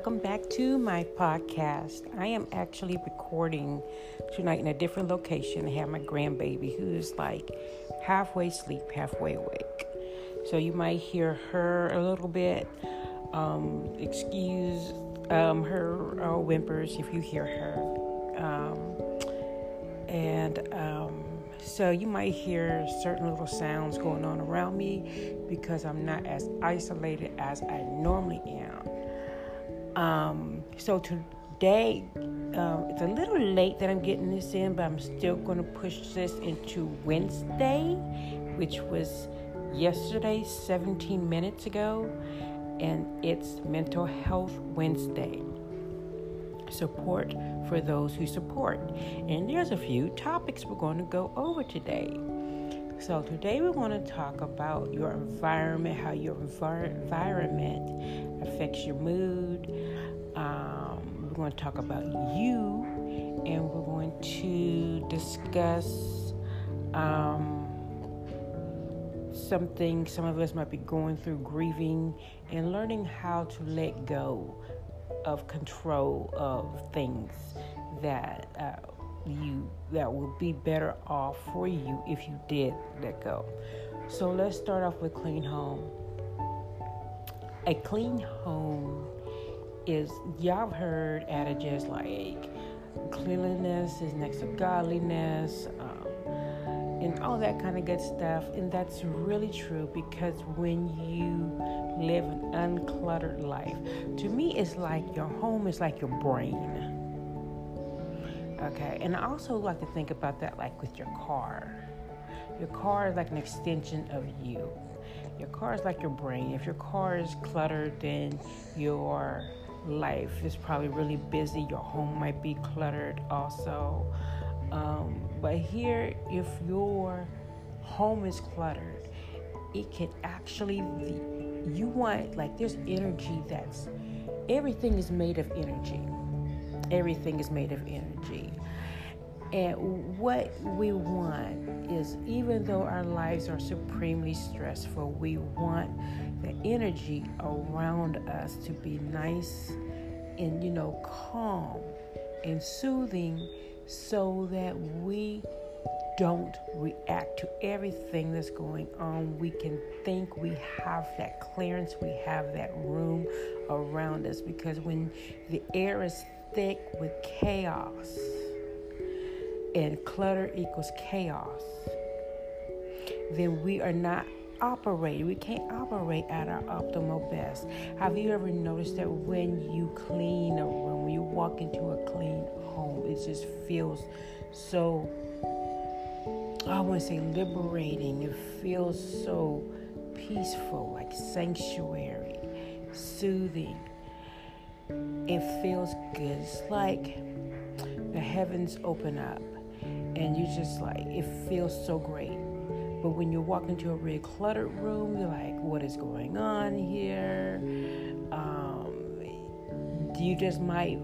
Welcome back to my podcast. I am actually recording tonight in a different location. I have my grandbaby who's like halfway asleep, halfway awake. So you might hear her a little bit. Um, excuse um, her uh, whimpers if you hear her. Um, and um, so you might hear certain little sounds going on around me because I'm not as isolated as I normally am. Um, so today, um, it's a little late that I'm getting this in, but I'm still going to push this into Wednesday, which was yesterday, 17 minutes ago, and it's Mental Health Wednesday. Support for those who support. And there's a few topics we're going to go over today. So, today we want to talk about your environment, how your environment affects your mood. Um, we're going to talk about you, and we're going to discuss um, something some of us might be going through grieving and learning how to let go of control of things that uh, you that will be better off for you if you did let go. So let's start off with clean home. A clean home is y'all heard adages like cleanliness is next to godliness. Um, and all that kind of good stuff. And that's really true because when you live an uncluttered life, to me, it's like your home is like your brain. Okay, and I also like to think about that like with your car. Your car is like an extension of you. Your car is like your brain. If your car is cluttered, then your life is probably really busy. Your home might be cluttered also. Um, but here, if your home is cluttered, it can actually, you want, like, there's energy that's, everything is made of energy. Everything is made of energy. And what we want is, even though our lives are supremely stressful, we want the energy around us to be nice and, you know, calm and soothing so that we don't react to everything that's going on. We can think we have that clearance, we have that room around us because when the air is thick with chaos and clutter equals chaos, then we are not operating. We can't operate at our optimal best. Have you ever noticed that when you clean a room, when you walk into a clean home, it just feels so, I want to say liberating. It feels so peaceful, like sanctuary, soothing. It feels good. It's like the heavens open up and you just like, it feels so great. But when you walk into a really cluttered room, you're like, what is going on here? Um, you just might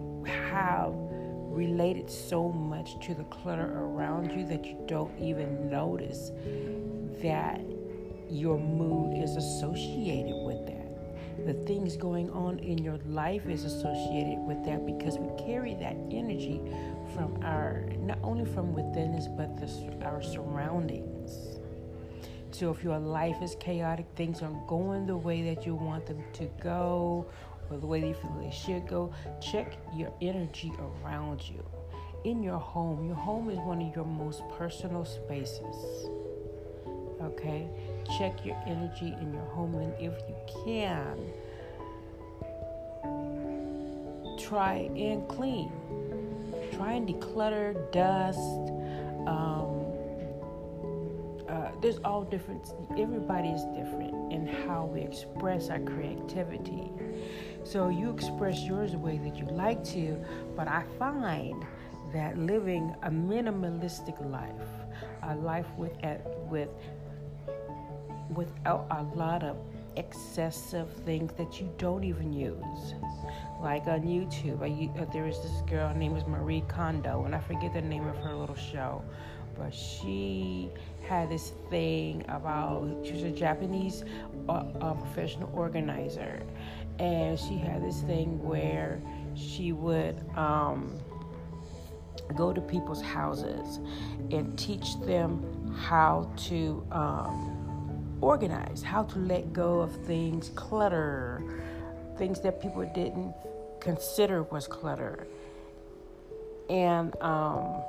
have related so much to the clutter around you that you don't even notice that your mood is associated with that. The things going on in your life is associated with that because we carry that energy from our, not only from within us, but the, our surroundings. So if your life is chaotic, things aren't going the way that you want them to go or the way you feel they should go, check your energy around you. In your home, your home is one of your most personal spaces. Okay? Check your energy in your home, and if you can, try and clean. Try and declutter dust. Um, uh, there's all different, everybody is different in how we express our creativity. So you express yours the way that you like to, but I find that living a minimalistic life, a life with, with without a lot of excessive things that you don't even use. Like on YouTube, I, uh, there is this girl, her name is Marie Kondo, and I forget the name of her little show, but she had this thing about she was a Japanese uh, uh, professional organizer, and she had this thing where she would um, go to people's houses and teach them how to um, organize, how to let go of things, clutter, things that people didn't consider was clutter. And um,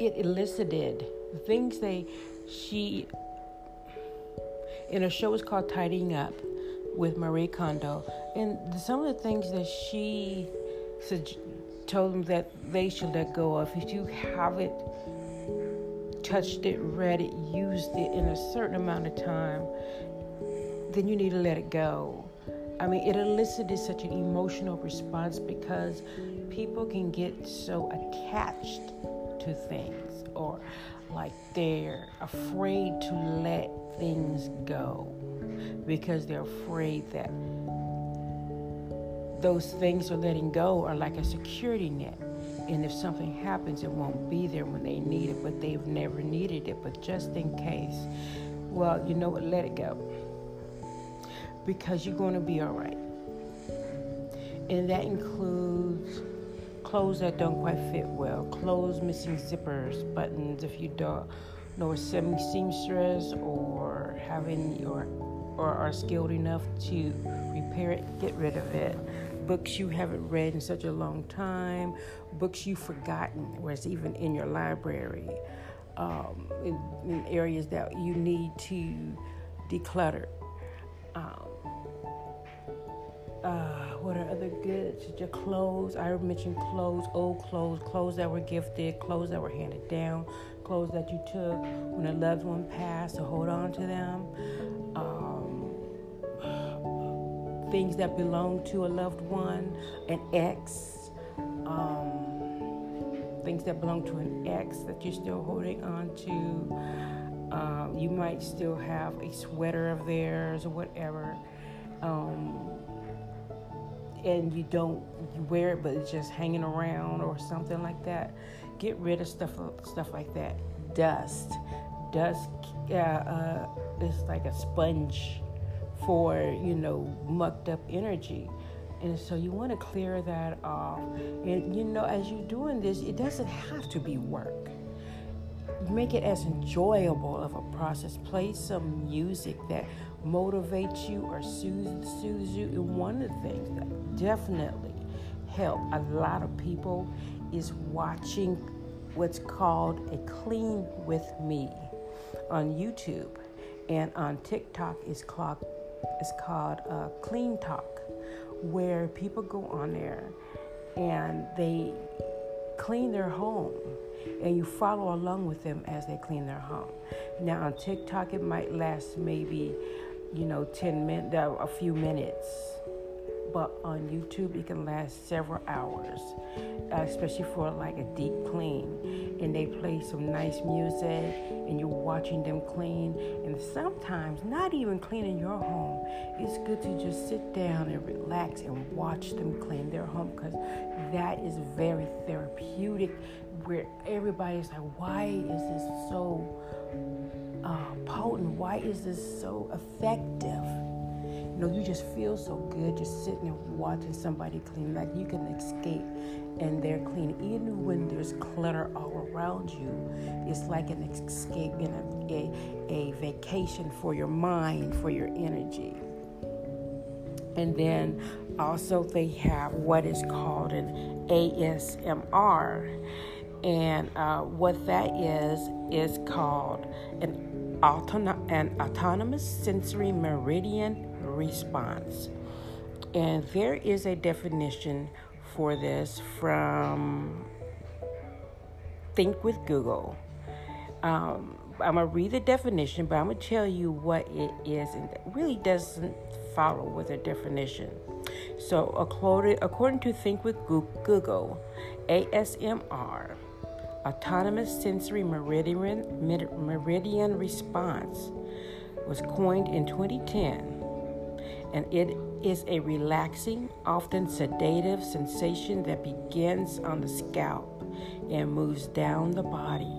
it elicited things they she in a show is called Tidying Up with Marie Kondo, and some of the things that she told them that they should let go of. If you have it, touched it, read it, used it in a certain amount of time, then you need to let it go. I mean, it elicited such an emotional response because people can get so attached to things or like they're afraid to let things go because they're afraid that those things they're letting go are like a security net. And if something happens, it won't be there when they need it, but they've never needed it. But just in case, well, you know what? Let it go. Because you're going to be all right. And that includes clothes that don't quite fit well, clothes missing zippers, buttons if you don't know a semi seamstress or having or or are skilled enough to repair it, get rid of it. Books you haven't read in such a long time, books you've forgotten, or it's even in your library, um, in, in, areas that you need to declutter. Um, uh, what are other goods? Your clothes. I mentioned clothes, old clothes, clothes that were gifted, clothes that were handed down, clothes that you took when a loved one passed to hold on to them. Um, things that belong to a loved one, an ex. Um, things that belong to an ex that you're still holding on to. Um, you might still have a sweater of theirs or whatever. Um, and you don't wear it, but it's just hanging around or something like that. Get rid of stuff stuff like that. Dust, dust uh, uh, is like a sponge for you know mucked up energy. And so you want to clear that off. And you know, as you're doing this, it doesn't have to be work. Make it as enjoyable of a process. Play some music that motivates you or soothes, soothes you. And one of the things that definitely help a lot of people is watching what's called a clean with me on YouTube and on TikTok is called it's called uh, CleanTok, where people go on there and they clean their home and you follow along with them as they clean their home. Now on TikTok it might last maybe you know, 10 minutes, a few minutes. But on YouTube, it can last several hours, especially for like a deep clean. And they play some nice music, and you're watching them clean. And sometimes, not even cleaning your home, it's good to just sit down and relax and watch them clean their home because that is very therapeutic. Where everybody's like, why is this so? uh, potent? Why is this so effective? You just feel so good just sitting and watching somebody clean. Like you can escape and they're clean. Even when there's clutter all around you, it's like an escape and a, a, a vacation for your mind, for your energy. And then also they have what is called an ASMR. And uh, what that is, is called an autono- an autonomous sensory meridian response. And there is a definition for this from Think with Google. Um, I'm to read the definition, but I'm going to tell you what it is, and it really doesn't follow with the definition. So, according to Think with Google, ASMR Autonomous Sensory Meridian, Meridian Response was coined in 2010, and it is a relaxing, often sedative sensation that begins on the scalp and moves down the body,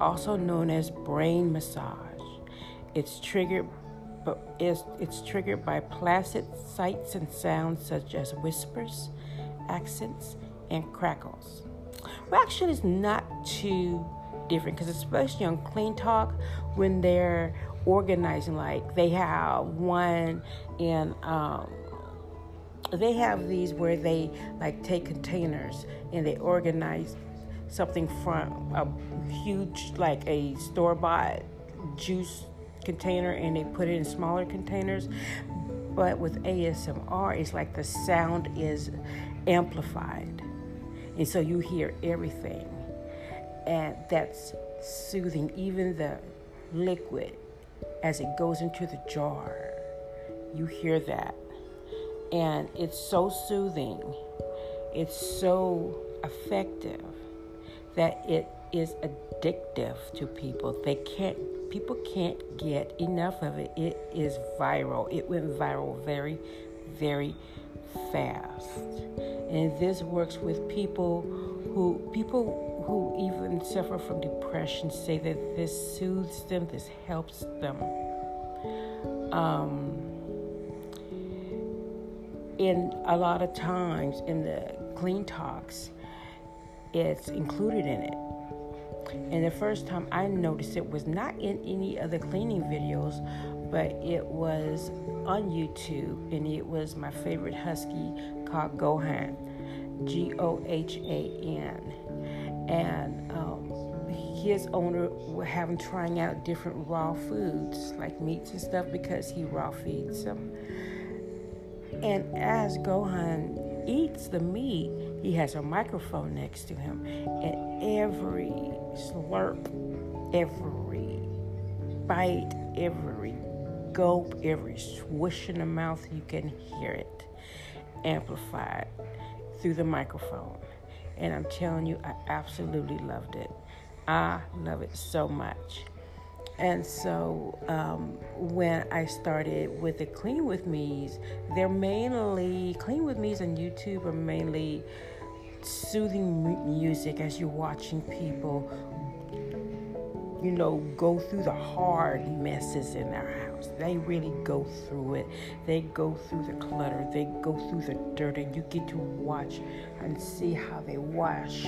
also known as brain massage. It's triggered but it's, it's triggered by placid sights and sounds such as whispers, accents, and crackles. Well, actually, it's not too different because, especially on CleanTok, when they're organizing, like they have one in, um, they have these where they like take containers and they organize something from a huge, like a store bought juice container and they put it in smaller containers. But with ASMR, it's like the sound is amplified. And so you hear everything. And that's soothing, even the liquid as it goes into the jar. You hear that. And it's so soothing, it's so effective that it is addictive to people. They can't people can't get enough of it. It is viral. It went viral very, very fast. And this works with people who people who even suffer from depression say that this soothes them, this helps them. Um, in a lot of times in the CleanToks, it's included in it. And the first time I noticed it was not in any of the cleaning videos, but it was on YouTube, and it was my favorite husky called Gohan, G O H A N, and um, his owner were having trying out different raw foods like meats and stuff because he raw feeds them. And as Gohan eats the meat, he has a microphone next to him, and every slurp, every bite, every gulp, every swish in the mouth, you can hear it amplified through the microphone. And I'm telling you, I absolutely loved it. I love it so much. And so um, when I started with the Clean With Me's, they're mainly, Clean With Me's on YouTube are mainly soothing music as you're watching people, you know, go through the hard messes in their house. They really go through it. They go through the clutter. They go through the dirt, and you get to watch and see how they wash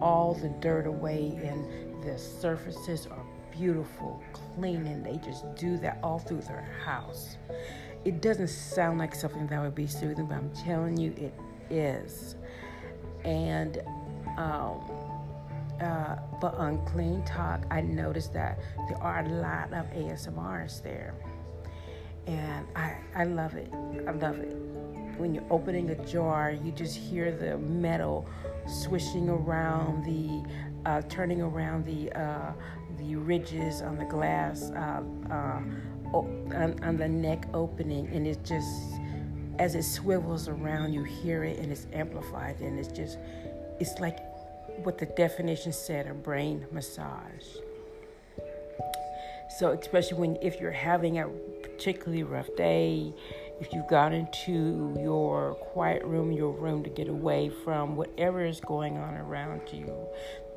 all the dirt away, and the surfaces are beautiful, clean, and they just do that all through their house. It doesn't sound like something that would be soothing, but I'm telling you, it is and um, uh, but on CleanTok, I noticed that there are a lot of ASMRs there, and I I love it. I love it. When you're opening a jar, you just hear the metal swishing around the, uh, turning around the uh, the ridges on the glass uh, uh, on, on the neck opening, and it just as it swivels around, you hear it and it's amplified, and it's just, it's like what the definition said a brain massage. So, especially when if you're having a particularly rough day, if you've gone into your quiet room, your room to get away from whatever is going on around you,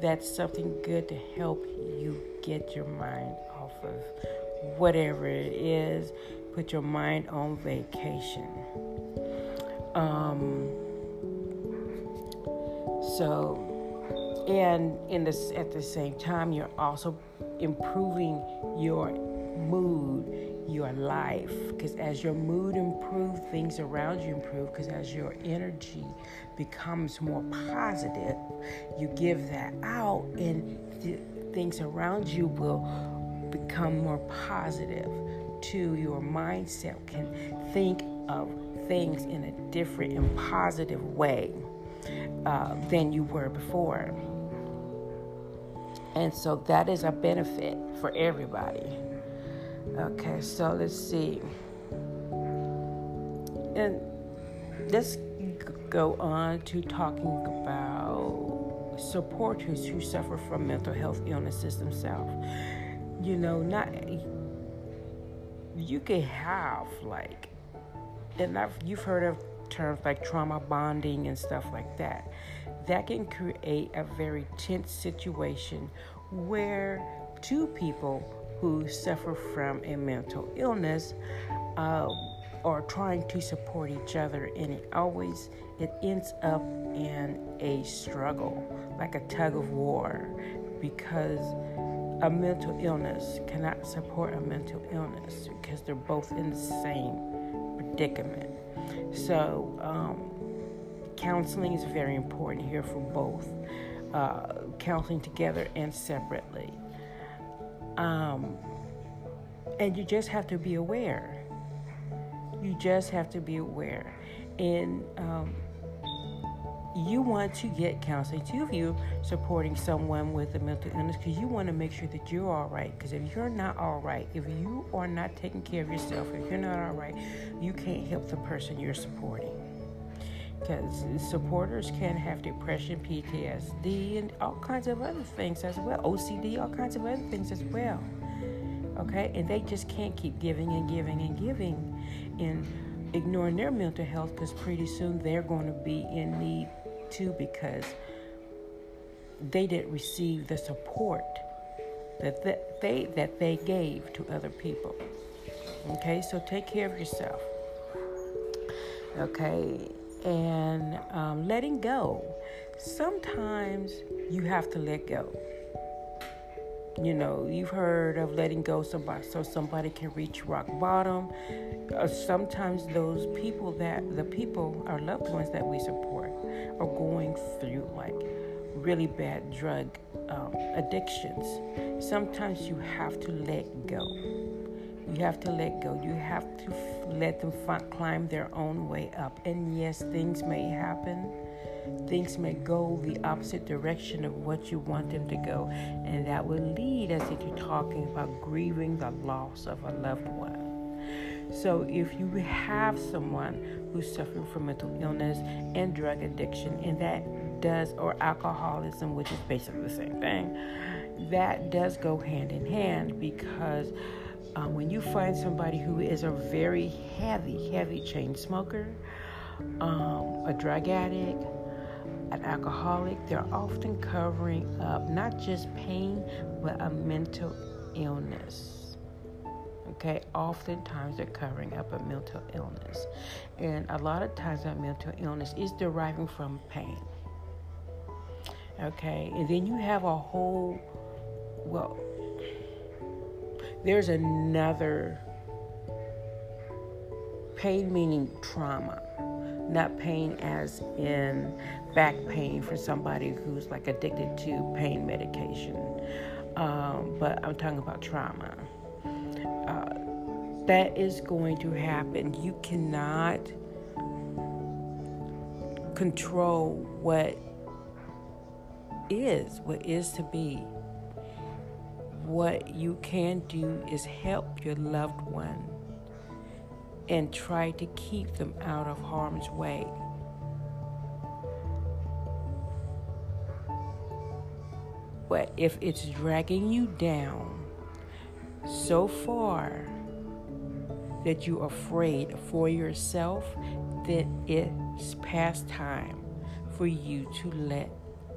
that's something good to help you get your mind off of whatever it is put your mind on vacation. Um, so, and in this at the same time, you're also improving your mood, your life. Because as your mood improves, things around you improve. Because as your energy becomes more positive, you give that out, and th- things around you will become more positive to your mindset can think of things in a different and positive way uh, than you were before. And so that is a benefit for everybody. Okay, so let's see. And let's go on to talking about supporters who suffer from mental health illnesses themselves. You know, not you can have like, and I've, you've heard of terms like trauma bonding and stuff like that. That can create a very tense situation where two people who suffer from a mental illness uh, are trying to support each other, and it always it ends up in a struggle, like a tug of war, because a mental illness cannot support a mental illness because they're both in the same predicament. So, um, counseling is very important here for both uh, counseling together and separately. Um, and you just have to be aware. You just have to be aware. And um, you want to get counseling too if you're supporting someone with a mental illness because you want to make sure that you're all right. Because if you're not all right, if you are not taking care of yourself, if you're not all right, you can't help the person you're supporting. Because supporters can have depression, PTSD, and all kinds of other things as well, OCD, all kinds of other things as well. Okay, and they just can't keep giving and giving and giving and ignoring their mental health because pretty soon they're going to be in need too because they didn't receive the support that they that they gave to other people. Okay, so take care of yourself. Okay, and um, letting go. Sometimes you have to let go. You know, you've heard of letting go somebody so somebody can reach rock bottom. Uh, sometimes those people that the people, our loved ones that we support, are going through like really bad drug um, addictions. Sometimes you have to let go. You have to let go. You have to let them climb their own way up. And yes, things may happen things may go the opposite direction of what you want them to go. And that will lead us into talking about grieving the loss of a loved one. So, if you have someone who's suffering from mental illness and drug addiction, and that does, or alcoholism, which is basically the same thing, that does go hand in hand because um, when you find somebody who is a very heavy, heavy chain smoker, um, a drug addict, an alcoholic, they're often covering up not just pain, but a mental illness. Okay, oftentimes they're covering up a mental illness. And a lot of times that mental illness is deriving from pain. Okay, and then you have a whole, well, there's another pain meaning trauma not pain as in back pain for somebody who's like addicted to pain medication, um, but I'm talking about trauma. That is going to happen. You cannot control what is, what is to be. What you can do is help your loved one and try to keep them out of harm's way. But if it's dragging you down so far that you're afraid for yourself, then it's past time for you to let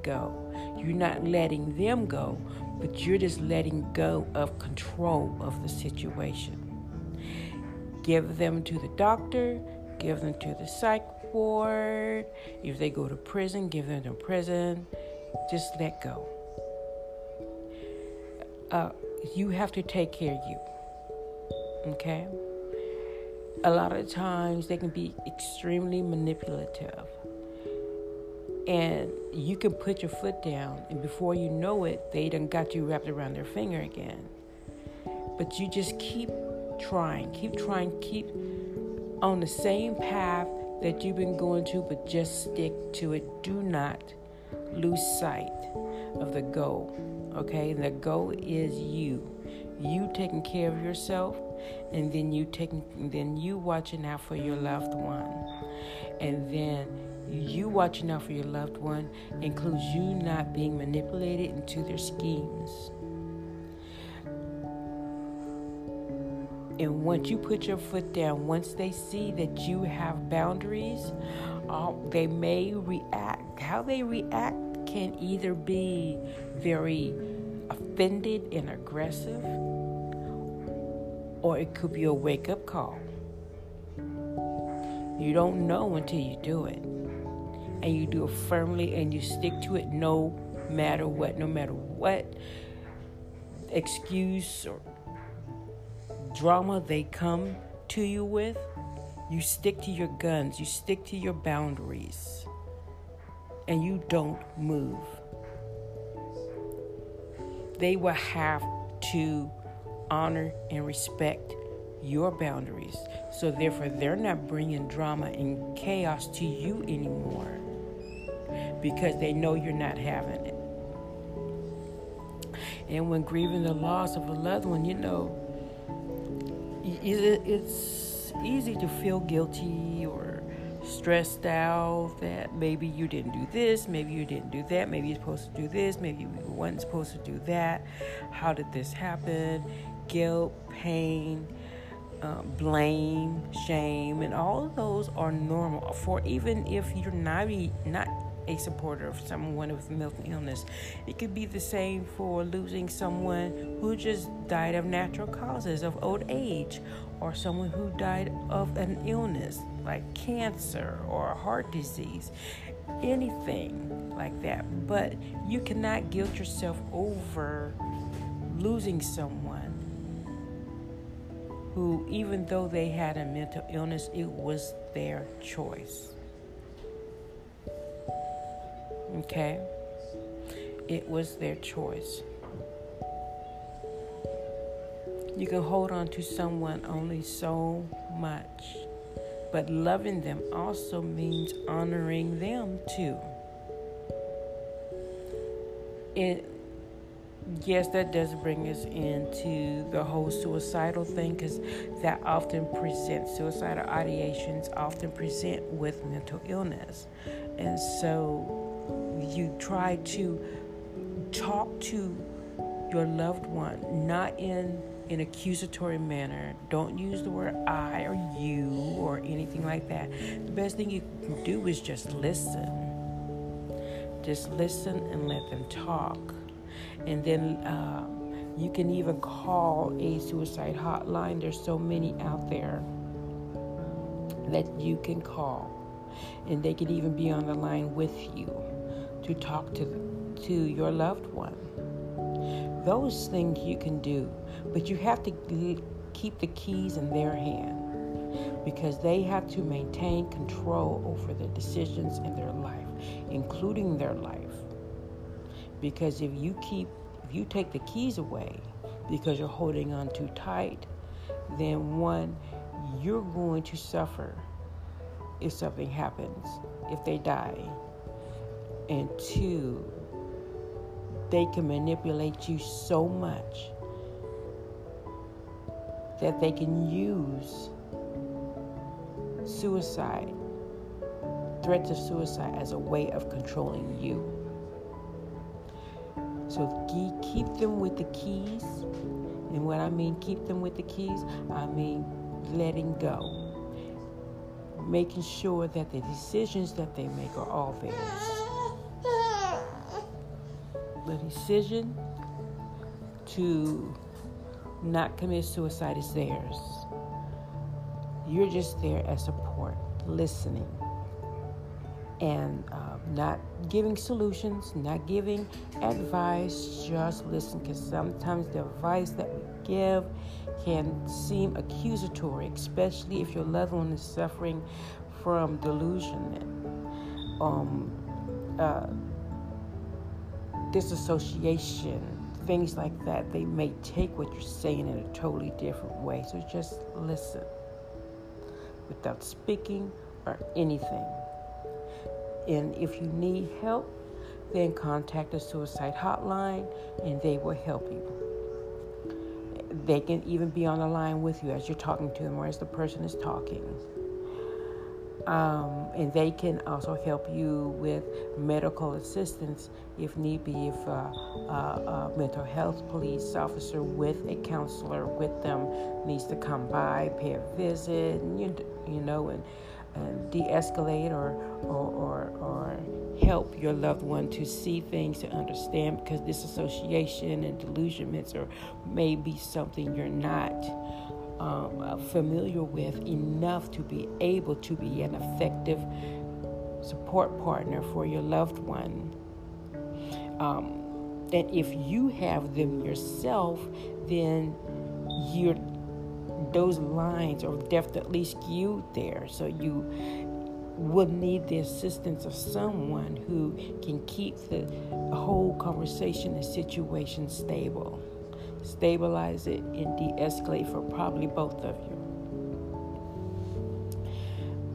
go. You're not letting them go, but you're just letting go of control of the situation. Give them to the doctor, give them to the psych ward. If they go to prison, give them to prison. Just let go. Uh, you have to take care of you. Okay? A lot of times they can be extremely manipulative. And you can put your foot down, and before you know it, they done got you wrapped around their finger again. But you just keep trying, keep trying, keep on the same path that you've been going to, but just stick to it. Do not lose sight of the goal. Okay, and the goal is you. You taking care of yourself, and then you taking, then you watching out for your loved one, and then you watching out for your loved one includes you not being manipulated into their schemes. And once you put your foot down, once they see that you have boundaries, uh, they may react. How they react can either be very offended and aggressive, or it could be a wake up call. You don't know until you do it. And you do it firmly and you stick to it no matter what, no matter what excuse or drama they come to you with. You stick to your guns, you stick to your boundaries, and you don't move. They will have to honor and respect your boundaries. So, therefore, they're not bringing drama and chaos to you anymore because they know you're not having it. And when grieving the loss of a loved one, you know, it's easy to feel guilty or stressed out that maybe you didn't do this, maybe you didn't do that, maybe you're supposed to do this, maybe you weren't supposed to do that. How did this happen? Guilt, pain, uh, blame, shame, and all of those are normal. For even if you're not not a supporter of someone with mental illness, it could be the same for losing someone who just died of natural causes of old age, or someone who died of an illness like cancer or heart disease, anything like that. But you cannot guilt yourself over losing someone who, even though they had a mental illness, it was their choice. Okay? It was their choice. You can hold on to someone only so much, but loving them also means honoring them too. It yes, that does bring us into the whole suicidal thing because that often presents suicidal ideations often present with mental illness, and so you try to talk to your loved one not in an accusatory manner. Don't use the word I or you or anything like that. The best thing you can do is just listen. Just listen and let them talk and then uh, you can even call a suicide hotline. There's so many out there that you can call, and they can even be on the line with you to talk to to your loved one. Those things you can do, but you have to keep the keys in their hand because they have to maintain control over the decisions in their life, including their life. Because if you keep, if you take the keys away because you're holding on too tight, then one, you're going to suffer if something happens, if they die. And two, they can manipulate you so much that they can use suicide, threats of suicide, as a way of controlling you. So keep them with the keys. And what I mean, keep them with the keys, I mean letting go. Making sure that the decisions that they make are all theirs. The decision to not commit suicide is theirs. You're just there as support, listening and uh, not giving solutions, not giving advice, just listen because sometimes the advice that we give can seem accusatory, especially if your loved one is suffering from delusion um, uh, disassociation, things like that. They may take what you're saying in a totally different way. So just listen without speaking or anything. And if you need help, then contact the suicide hotline and they will help you. They can even be on the line with you as you're talking to them or as the person is talking. Um, and they can also help you with medical assistance if need be. If uh, a mental health police officer with a counselor with them needs to come by, pay a visit, and you, you know, and de-escalate or, or, or, or help your loved one to see things to understand because disassociation and delusionments or maybe something you're not um, familiar with enough to be able to be an effective support partner for your loved one. Um, and if you have them yourself, then you're those lines are definitely skewed there. So you will need the assistance of someone who can keep the whole conversation and situation stable. Stabilize it and de escalate for probably both of you.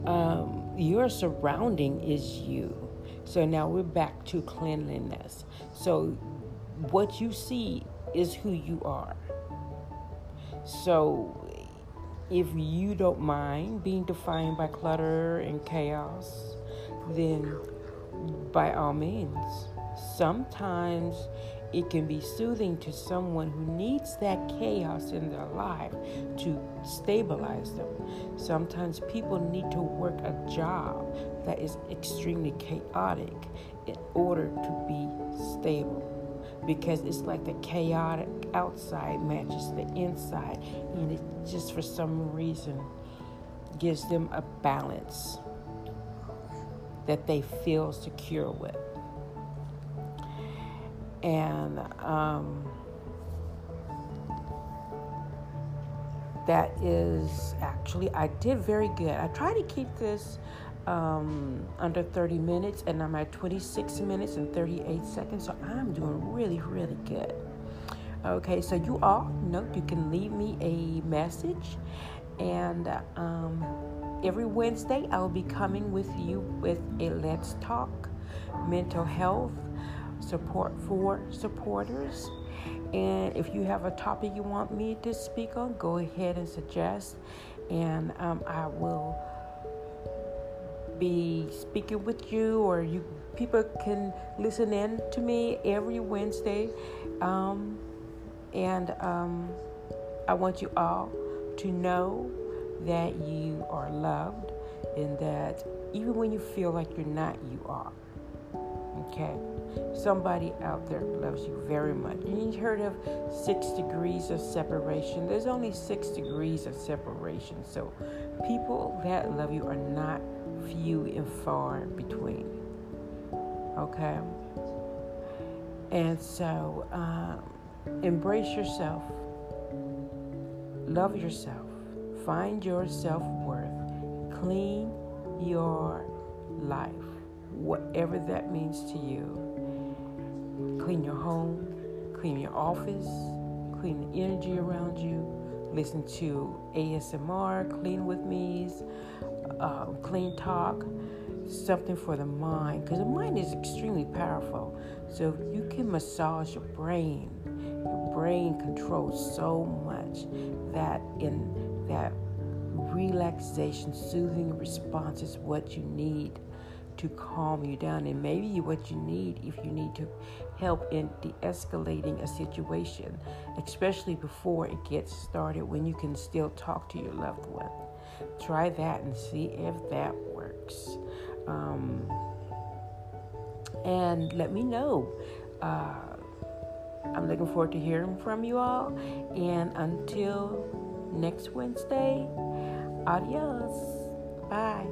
Um, your surrounding is you. So now we're back to cleanliness. So what you see is who you are. So if you don't mind being defined by clutter and chaos, then by all means. Sometimes it can be soothing to someone who needs that chaos in their life to stabilize them. Sometimes people need to work a job that is extremely chaotic in order to be stable because it's like the chaotic outside matches the inside, and it just for some reason gives them a balance that they feel secure with. And um, that is actually, I did very good. I try to keep this um, under 30 minutes, and I'm at 26 minutes and 38 seconds. So I'm doing really, really good. Okay, so you all know you can leave me a message, and um, every Wednesday I will be coming with you with a Let's Talk mental health support for supporters. And if you have a topic you want me to speak on, go ahead and suggest, and um, I will be speaking with you, or you people can listen in to me every Wednesday. Um, and um, I want you all to know that you are loved, and that even when you feel like you're not, you are. Okay? Somebody out there loves you very much. You heard of six degrees of separation. There's only six degrees of separation. So people that love you are not few and far between. Okay? And so, um, embrace yourself, love yourself, find your self worth, clean your life, whatever that means to you. Clean your home, clean your office, clean the energy around you. Listen to ASMR, clean with me's, um, CleanTok, something for the mind, because the mind is extremely powerful. So you can massage your brain. Your brain controls so much that in that relaxation, soothing response is what you need to calm you down. And maybe what you need if you need to help in de escalating a situation, especially before it gets started when you can still talk to your loved one. Try that and see if that works. Um, and let me know. Uh, I'm looking forward to hearing from you all. And until next Wednesday, adios. Bye.